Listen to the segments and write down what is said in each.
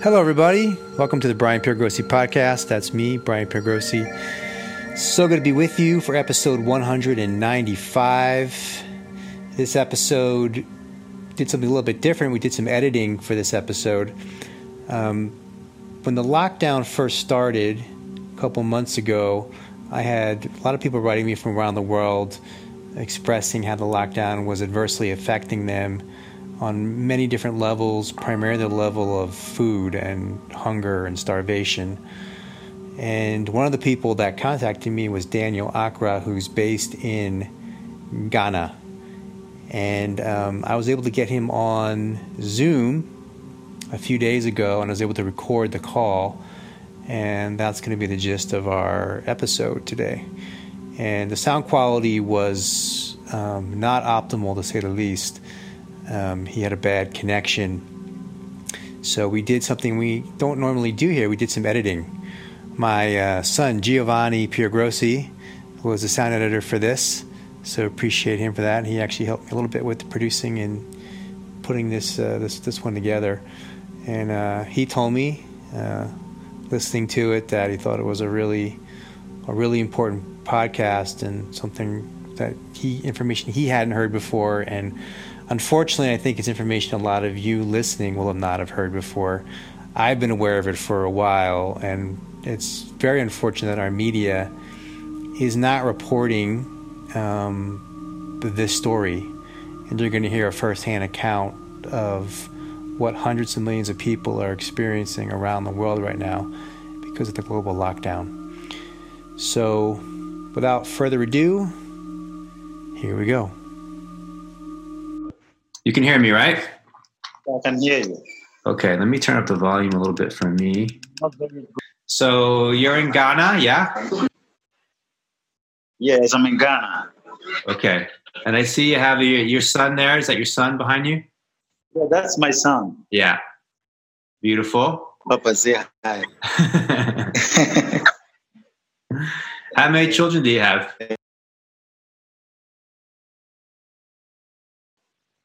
Hello, everybody. Welcome to the Brian Piergrossi podcast. That's me, Brian Piergrossi. So good to be with you for episode 195. This episode did something a little bit different. We did some editing for this episode. Um, when the lockdown first started a couple months ago, I had a lot of people writing me from around the world expressing how the lockdown was adversely affecting them on many different levels, primarily the level of food and hunger and starvation. And one of the people that contacted me was Daniel Ankrah, who's based in Ghana. And um, I was able to get him on Zoom a few days ago, and I was able to record the call. And that's going to be the gist of our episode today. And the sound quality was um, not optimal, to say the least. Um, he had a bad connection. So we did something we don't normally do here. We did some editing. My uh, son, Giovanni Piergrossi, was the sound editor for this. So appreciate him for that. He actually helped me a little bit with producing and putting this uh, this this one together. And uh, he told me, uh, listening to it, that he thought it was a really a really important podcast and something that he information he hadn't heard before and Unfortunately, I think it's information a lot of you listening will have not have heard before. I've been aware of it for a while, and it's very unfortunate that our media is not reporting um, this story. And you're going to hear a firsthand account of what hundreds of millions of people are experiencing around the world right now because of the global lockdown. So, without further ado, here we go. You can hear me, right? I can hear you. Okay, let me turn up the volume a little bit for me. So you're in Ghana, yeah? Yes, I'm in Ghana. Okay, and I see you have your, your son there. Is that your son behind you? Yeah, that's my son. Yeah, beautiful. Papa, say hi. How many children do you have?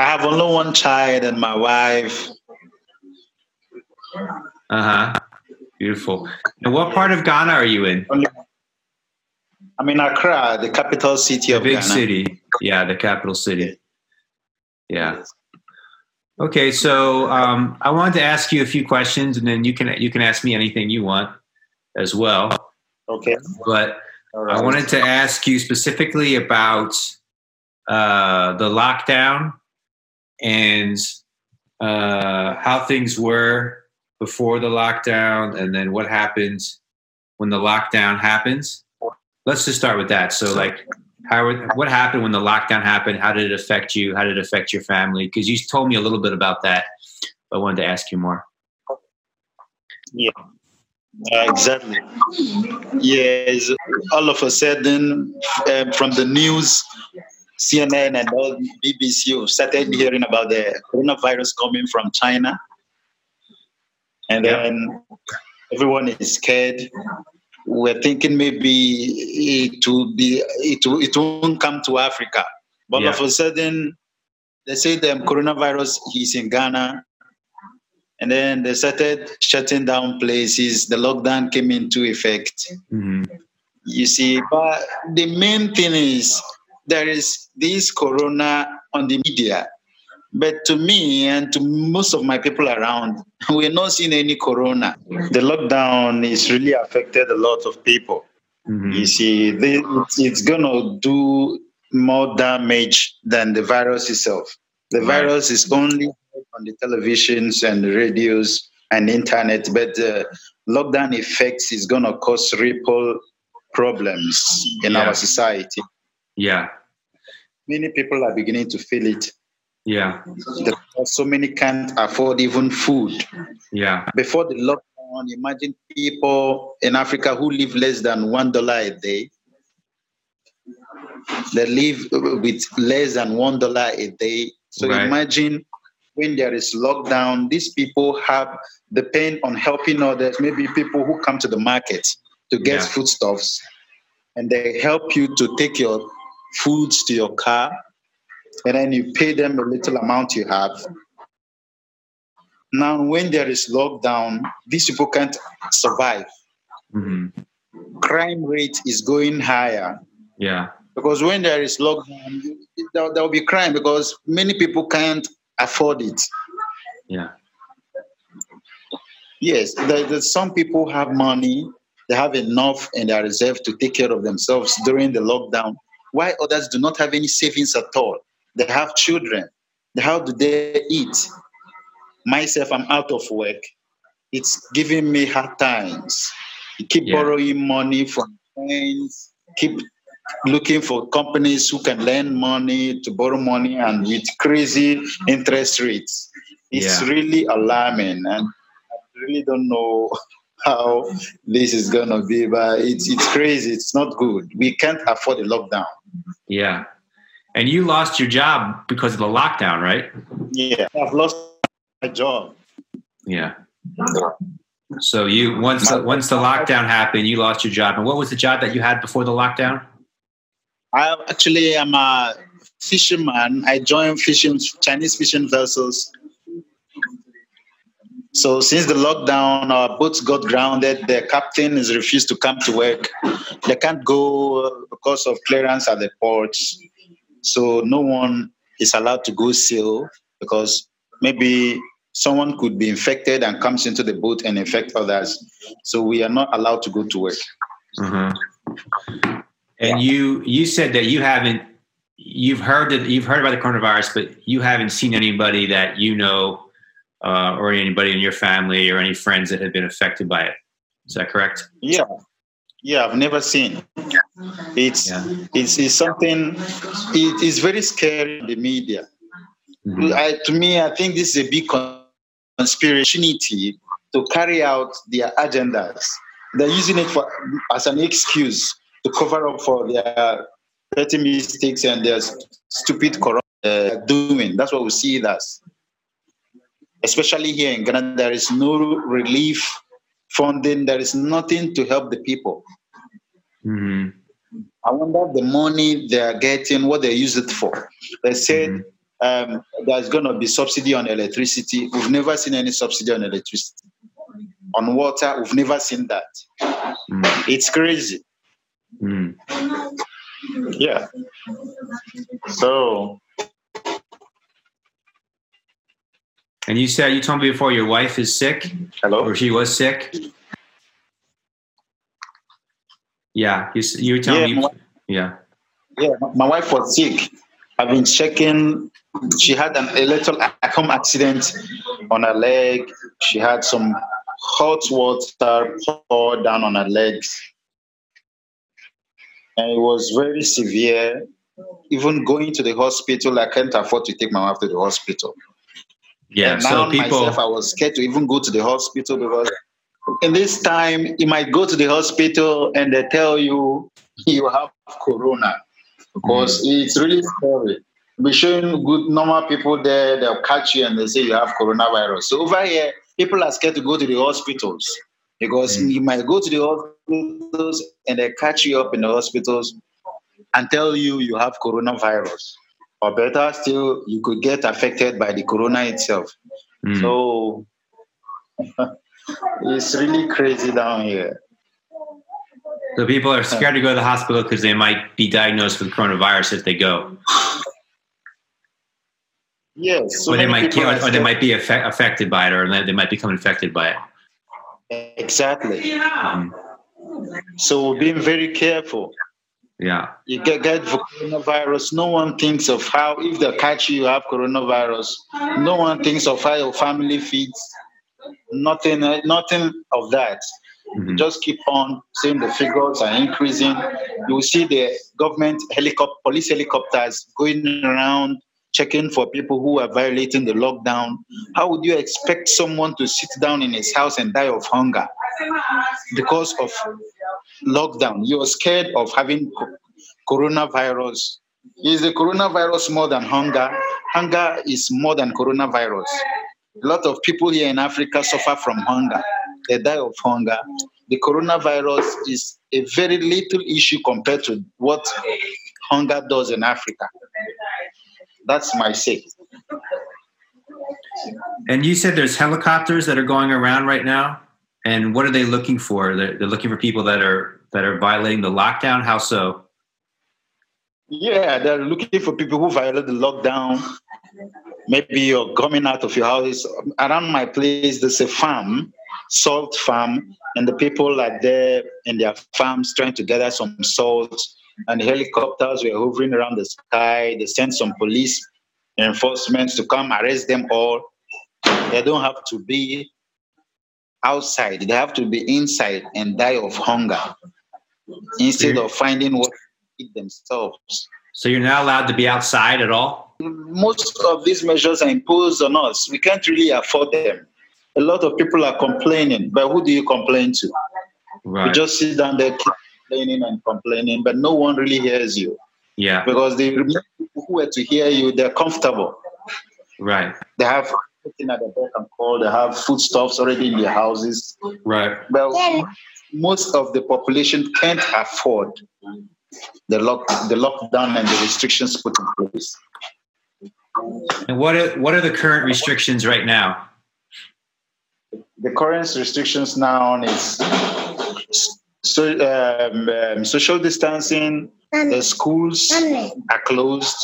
I have only one child and my wife. Uh huh. Beautiful. And what part of Ghana are you in? I'm in Accra, the capital city the of big Ghana. city. Yeah, the capital city. Yeah. Okay, so um, I wanted to ask you a few questions, and then you can you can ask me anything you want as well. Okay. But right. I wanted to ask you specifically about uh, the lockdown and uh, how things were before the lockdown, and then what happens when the lockdown happens. Let's just start with that. So, like, how what happened when the lockdown happened? How did it affect you? How did it affect your family? Because you told me a little bit about that. I wanted to ask you more. Yeah. Uh, exactly. Yes. All of a sudden, um, from the news, CNN and all BBC started hearing about the coronavirus coming from China, and then everyone is scared. We're thinking maybe it will be it will, it won't come to Africa, but all of a sudden they say the coronavirus is in Ghana, and then they started shutting down places. The lockdown came into effect. hmm You see, but the main thing is there is this corona on the media. But to me and to most of my people around, we're not seeing any corona. The lockdown is really affected a lot of people. hmm You see, they, it's, it's going to do more damage than the virus itself. The Right. virus is only on the televisions and the radios and internet, but the lockdown effects is going to cause ripple problems in Yeah. our society. Yeah. Many people are beginning to feel it. Yeah. So many can't afford even food. Yeah. Before the lockdown, imagine people in Africa who live less than one dollar a day. They live with less than one dollar a day. So Right. imagine when there is lockdown, these people have depend on helping others, maybe people who come to the market to get Yeah. foodstuffs, and they help you to take your foods to your car, and then you pay them a little amount you have. Now, when there is lockdown, these people can't survive. hmm Crime rate is going higher Yeah. because when there is lockdown, there, there will be crime because many people can't afford it. Yeah. Yes, there, some people have money, they have enough in their reserve to take care of themselves during the lockdown. Why others do not have any savings at all? They have children. How do they eat? Myself, I'm out of work. It's giving me hard times. You keep Yeah. borrowing money from friends, keep looking for companies who can lend money to borrow money and with crazy interest rates. It's Yeah. really alarming and I really don't know how this is gonna be, but it's it's crazy. It's not good. We can't afford a lockdown. Yeah. And you lost your job because of the lockdown, right? Yeah, I've lost my job. Yeah. So you once the, once the lockdown happened, you lost your job. And what was the job that you had before the lockdown? I actually am a fisherman. I joined fishing Chinese fishing vessels. So since the lockdown, our boats got grounded. The captain has refused to come to work. They can't go because of clearance at the ports. So no one is allowed to go sail because maybe someone could be infected and comes into the boat and infect others. So we are not allowed to go to work. Mm-hmm. And you you said that you haven't you've heard that you've heard about the coronavirus, but you haven't seen anybody that you know uh, or anybody in your family or any friends that have been affected by it. Is that correct? Yeah, yeah, I've never seen. It's Yeah. it's, it's something. It is very scary. The media. Mhm. I, to me, I think this is a big conspiracy to carry out their agendas. They're using it for as an excuse to cover up for their petty mistakes and their stupid corrupt uh, doing. That's what we see it as. Especially here in Ghana, there is no relief funding. There is nothing to help the people. Mhm. I wonder the money they are getting, what they use it for. They said Mhm. um, there's going to be subsidy on electricity. We've never seen any subsidy on electricity. On water, we've never seen that. Mhm. It's crazy. Mhm. Yeah. So, And you said you told me before your wife is sick hello? or she was sick. Yeah, you, you were telling Yeah, me. my- Yeah. Yeah, my wife was sick. I've been checking. She had an, a little a- home accident on her leg. She had some hot water poured down on her legs. And it was very severe. Even going to the hospital, I can't afford to take my wife to the hospital. Yeah. And So people. myself, I was scared to even go to the hospital because in this time, you might go to the hospital and they tell you you have corona because it's really scary. Be showing good normal people there, they'll catch you and they say you have coronavirus. So over here, people are scared to go to the hospitals because Mm. you might go to the hospitals and they catch you up in the hospitals and tell you you have coronavirus. Or better still, you could get affected by the corona itself. Mm. So it's really crazy down here. So people are scared to go to the hospital because they might be diagnosed with coronavirus if they go, Yes. so or they might, or, or they might be affect, affected by it, or they might become infected by it. Exactly. Mhm. So being very careful. Yeah. You get, get coronavirus. No one thinks of how, if they catch you, you have coronavirus. No one thinks of how your family feeds. Nothing, uh, nothing of that. Mhm. Just keep on seeing the figures are increasing. You will see the government helicopter, police helicopters going around checking for people who are violating the lockdown. How would you expect someone to sit down in his house and die of hunger because of lockdown? You're scared of having coronavirus. Is the coronavirus more than hunger? Hunger is more than coronavirus. A lot of people here in Africa suffer from hunger. They die of hunger. The coronavirus is a very little issue compared to what hunger does in Africa. That's my say. And you said there's helicopters that are going around right now. And what are they looking for? They're, they're looking for people that are that are violating the lockdown. How so? Yeah, they're looking for people who violate the lockdown. Maybe you're coming out of your house. Around my place, there's a farm, salt farm, and the people are there in their farms trying to gather some salt. And helicopters were hovering around the sky. They sent some police enforcement to come arrest them all. They don't have to be outside, they have to be inside and die of hunger instead of finding what to eat themselves. So you're not allowed to be outside at all? Most of these measures are imposed on us. We can't really afford them. A lot of people are complaining, but who do you complain to? Right. You just sit down there complaining and complaining, but no one really hears you. Yeah. Because the people who are to hear you, they're comfortable. Right. They have everything at the back and call. They have foodstuffs already in their houses. Right. Well, most of the population can't afford the lock, the lockdown and the restrictions put in place. And what are, what are the current restrictions right now? The current restrictions now is so, um, um, social distancing. The schools are closed.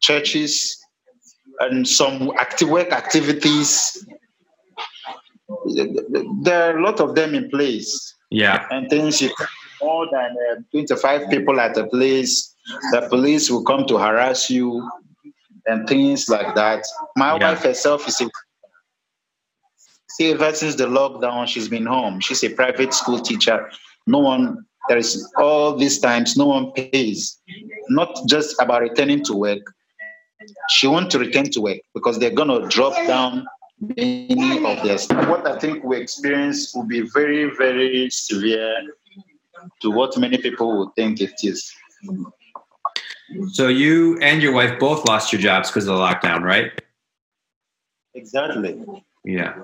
Churches and some active work activities. There are a lot of them in place. Yeah. And things you more than uh, 25 people at a place, the police will come to harass you and things like that. My Yeah. wife herself is a see ever since the lockdown, she's been home. She's a private school teacher. No one there is all these times no one pays. Not just about returning to work. She wants to return to work because they're gonna drop down many of their stuff. What I think we experience will be very, very severe to what many people would think it is. So you and your wife both lost your jobs because of the lockdown, right? Exactly. Yeah.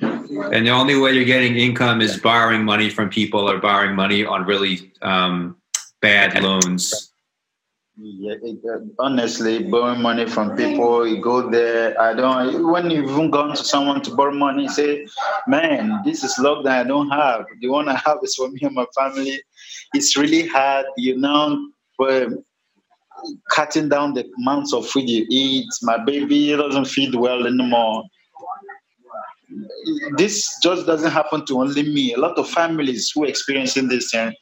And the only way you're getting income is borrowing money from people or borrowing money on really um, bad loans. Yeah, it, uh, honestly, borrowing money from people, you go there. I don't. When you've even gone to someone to borrow money, say, "Man, this is lockdown. I don't have. The one I have is for me and my family." It's really hard, you know. But cutting down the amounts of food you eat. My baby doesn't feed well anymore. This just doesn't happen to only me. A lot of families who are experiencing this and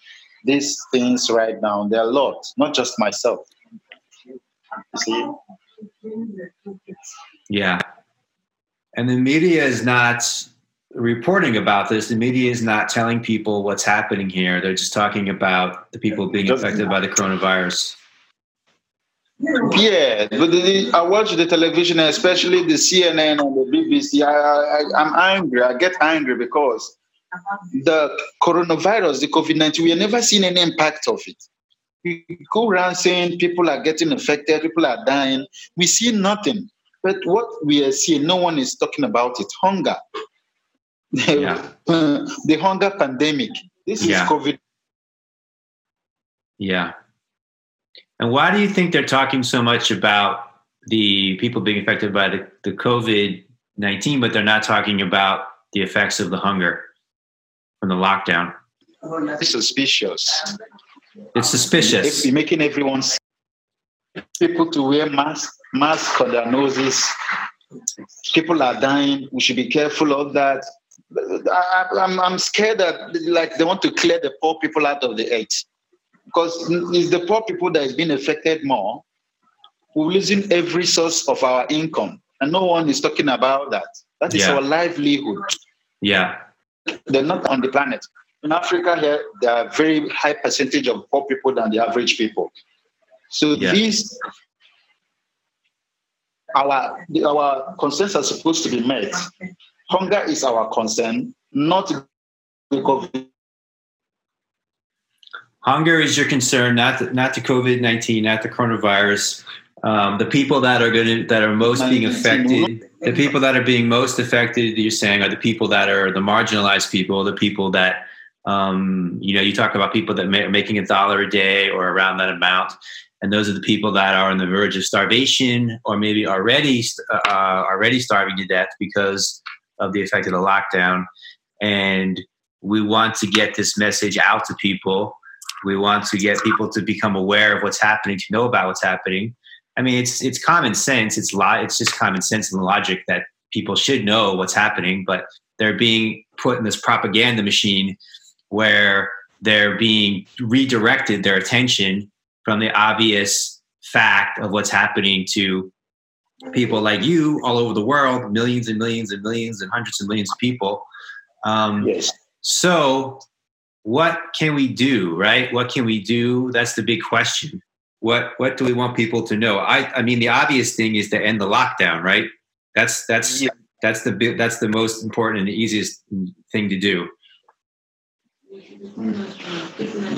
these things right now. There are a lot, not just myself. You see? Yeah. And the media is not reporting about this. The media is not telling people what's happening here. They're just talking about the people being affected by the coronavirus. Yeah, but the, I watch the television, especially the CNN and the BBC. I, I, I'm angry. I get angry because the coronavirus, the COVID 19, we have never seen any impact of it. We go around saying people are getting affected, people are dying. We see nothing. But what we are seeing, no one is talking about it hunger. Yeah. the hunger pandemic. This Yeah. is COVID. Yeah. And why do you think they're talking so much about the people being affected by the, the COVID 19, but they're not talking about the effects of the hunger from the lockdown? It's suspicious. It's suspicious. If you're making everyone people to wear masks, masks on their noses. People are dying. We should be careful of that. I, I'm, I'm scared that like they want to clear the poor people out of the earth because it's the poor people that is being affected more. We're losing every source of our income, and no one is talking about that. That is Yeah. our livelihood. Yeah. They're not on the planet. In Africa, here there are very high percentage of poor people than the average people. So Yeah. these our our concerns are supposed to be met. Hunger is our concern, not the COVID. Hunger is your concern, not the, not the COVID nineteen, not the coronavirus. Um, the people that are going to that are most being affected, the people that are being most affected, you're saying, are the people that are the marginalized people, the people that um, you know. You talk about people that are making a dollar a day or around that amount, and those are the people that are on the verge of starvation or maybe already uh, already starving to death because of the effect of the lockdown. And we want to get this message out to people. We want to get people to become aware of what's happening, to know about what's happening. I mean, it's it's common sense. It's lo- It's just common sense and logic that people should know what's happening, but they're being put in this propaganda machine where they're being redirected their attention from the obvious fact of what's happening to people like you all over the world, millions and millions and millions and hundreds of millions of people. Um, yes. So, what can we do, right? What can we do? That's the big question. What What do we want people to know? I I mean, the obvious thing is to end the lockdown, right? That's that's yeah. that's the that's the most important and the easiest thing to do.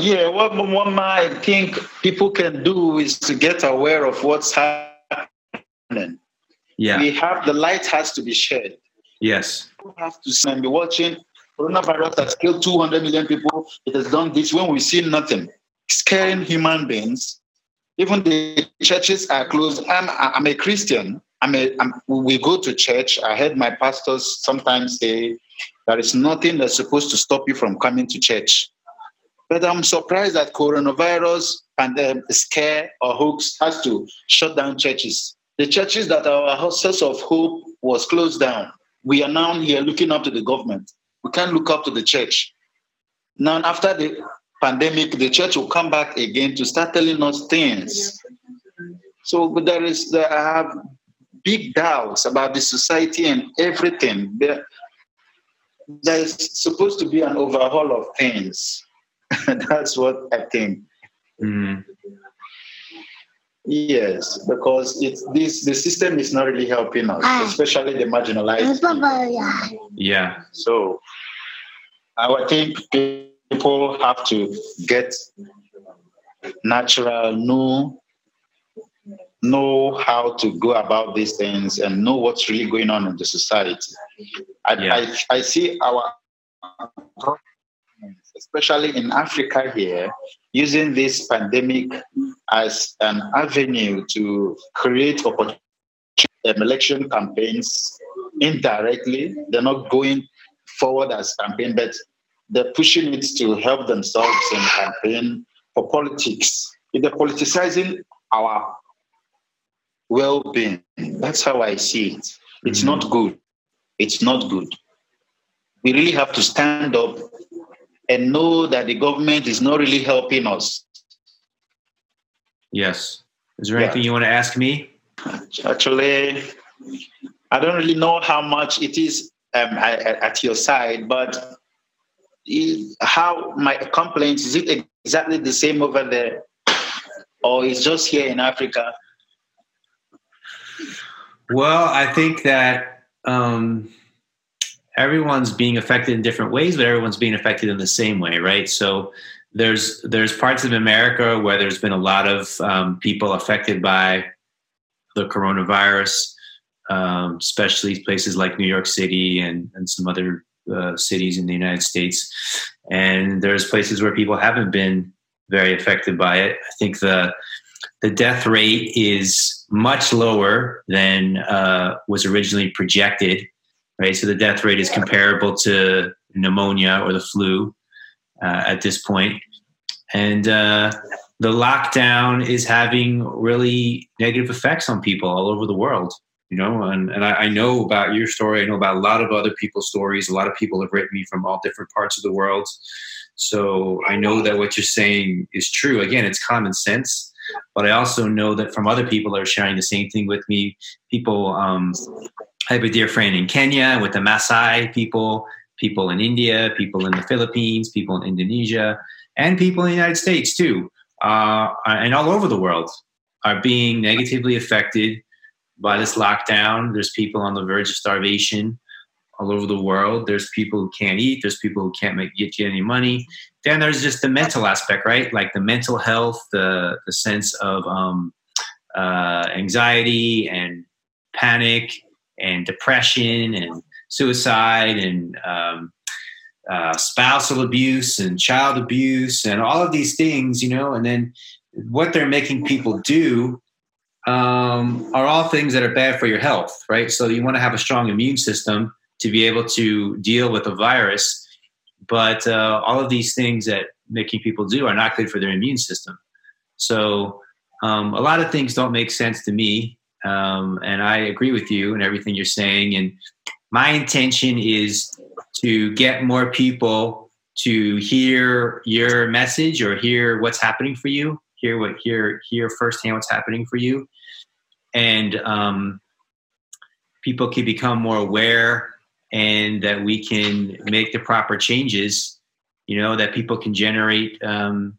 Yeah, what, what I think people can do is to get aware of what's happening. Yeah. We have the light has to be shared. Yes. People have to be watching. Coronavirus has killed 200 million people. It has done this when we see nothing. Scaring human beings. Even the churches are closed. I'm, I'm a Christian. I'm a, I'm, we go to church. I heard my pastors sometimes say, there is nothing that's supposed to stop you from coming to church. But I'm surprised that coronavirus and the scare or hoax has to shut down churches. The churches that are our source of hope was closed down. We are now here looking up to the government. We can't look up to the church. Now, after the pandemic, the church will come back again to start telling us things. So there is, there, I have big doubts about the society and everything. There, there's supposed to be an overhaul of things. That's what I think. Mm. Yes, because it's this the system is not really helping us, ah. especially the marginalized. Yeah. So I would think people have to get natural, know know how to go about these things and know what's really going on in the society. I, yeah. I, I see our especially in Africa here, using this pandemic as an avenue to create opportunity um, election campaigns indirectly. They're not going forward as campaign, but they're pushing it to help themselves in campaign for politics. They're politicizing our well-being. That's how I see it. It's mm-hmm. not good. It's not good. We really have to stand up and know that the government is not really helping us. Yes. Is there anything yeah. you want to ask me? Actually, I don't really know how much it is um, at your side, but how my complaints is it exactly the same over there, or is just here in Africa? Well, I think that um, everyone's being affected in different ways, but everyone's being affected in the same way, right? So there's there's parts of America where there's been a lot of um, people affected by the coronavirus, um, especially places like New York City and, and some other uh, cities in the United States. And there's places where people haven't been very affected by it. I think the the death rate is much lower than uh, was originally projected right? So the death rate is comparable to pneumonia or the flu uh, at this point. And uh, the lockdown is having really negative effects on people all over the world. You know, and, and I, I know about your story. I know about a lot of other people's stories. A lot of people have written me from all different parts of the world. So I know that what you're saying is true. Again, it's common sense, but I also know that from other people that are sharing the same thing with me, people um, I have a dear friend in Kenya with the Maasai people, people in India, people in the Philippines, people in Indonesia, and people in the United States too, uh, and all over the world are being negatively affected by this lockdown. There's people on the verge of starvation all over the world. There's people who can't eat. There's people who can't make get, get any money. Then there's just the mental aspect, right? Like the mental health, the the sense of um, uh, anxiety and panic and depression and suicide and um, uh, spousal abuse and child abuse and all of these things, you know, and then what they're making people do um, are all things that are bad for your health, right? So you want to have a strong immune system to be able to deal with a virus, but uh, all of these things that making people do are not good for their immune system. So um, a lot of things don't make sense to me, um, and I agree with you and everything you're saying. And my intention is to get more people to hear your message or hear what's happening for you, hear what hear hear firsthand what's happening for you, and um, people can become more aware and that we can make the proper changes. You know that people can generate. Um,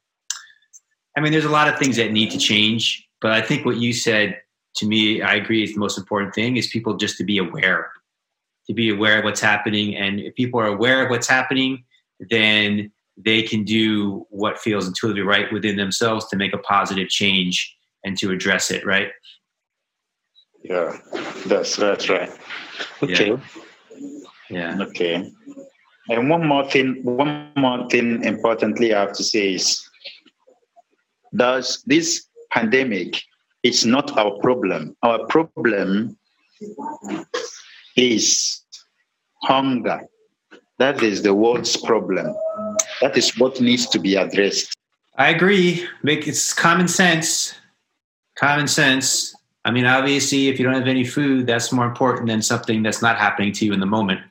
I mean, there's a lot of things that need to change, but I think what you said to me, I agree, is the most important thing is people just to be aware to be aware of what's happening. And if people are aware of what's happening, then they can do what feels intuitively right within themselves to make a positive change and to address it, right? Yeah, that's that's right. Okay. Yeah. yeah. Okay. And one more thing, one more thing importantly I have to say is does this pandemic is not our problem. Our problem is hunger. That is the world's problem. That is what needs to be addressed. I agree. Make it's common sense. Common sense. I mean, obviously, if you don't have any food, that's more important than something that's not happening to you in the moment.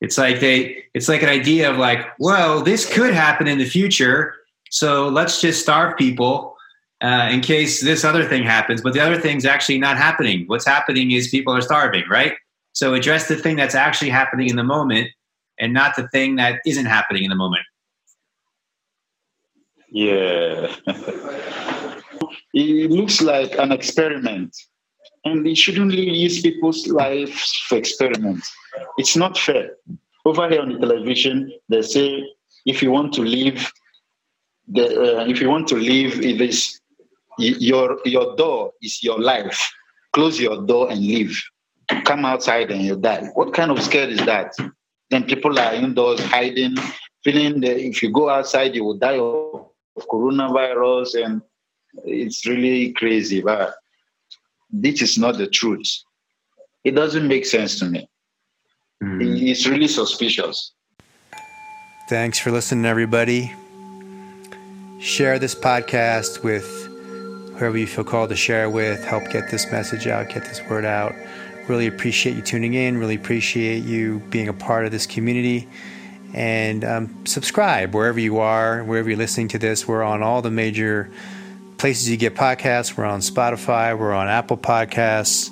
It's like they. It's like an idea of like, well, this could happen in the future, so let's just starve people uh, in case this other thing happens. But the other thing's actually not happening. What's happening is people are starving, right? So address the thing that's actually happening in the moment and not the thing that isn't happening in the moment. Yeah. it looks like an experiment. And they shouldn't use people's lives for experiments. It's not fair. Over here on the television, they say if you want to live, the, uh, if you want to live, it is your your door is your life. Close your door and leave come outside and you die. What kind of scare is that? Then people are indoors hiding, feeling that if you go outside, you will die of coronavirus, and it's really crazy. But this is not the truth. It doesn't make sense to me. Mm. It's really suspicious. Thanks for listening, everybody. Share this podcast with whoever you feel called to share with. Help get this message out, get this word out. Really appreciate you tuning in. Really appreciate you being a part of this community. And um, subscribe wherever you are, wherever you're listening to this. We're on all the major places you get podcasts. We're on Spotify. We're on Apple Podcasts.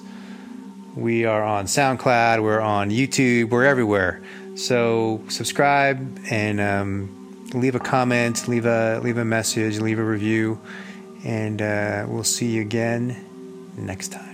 We are on SoundCloud. We're on YouTube. We're everywhere. So subscribe and um, leave a comment, leave a leave a message, leave a review, and uh, we'll see you again next time.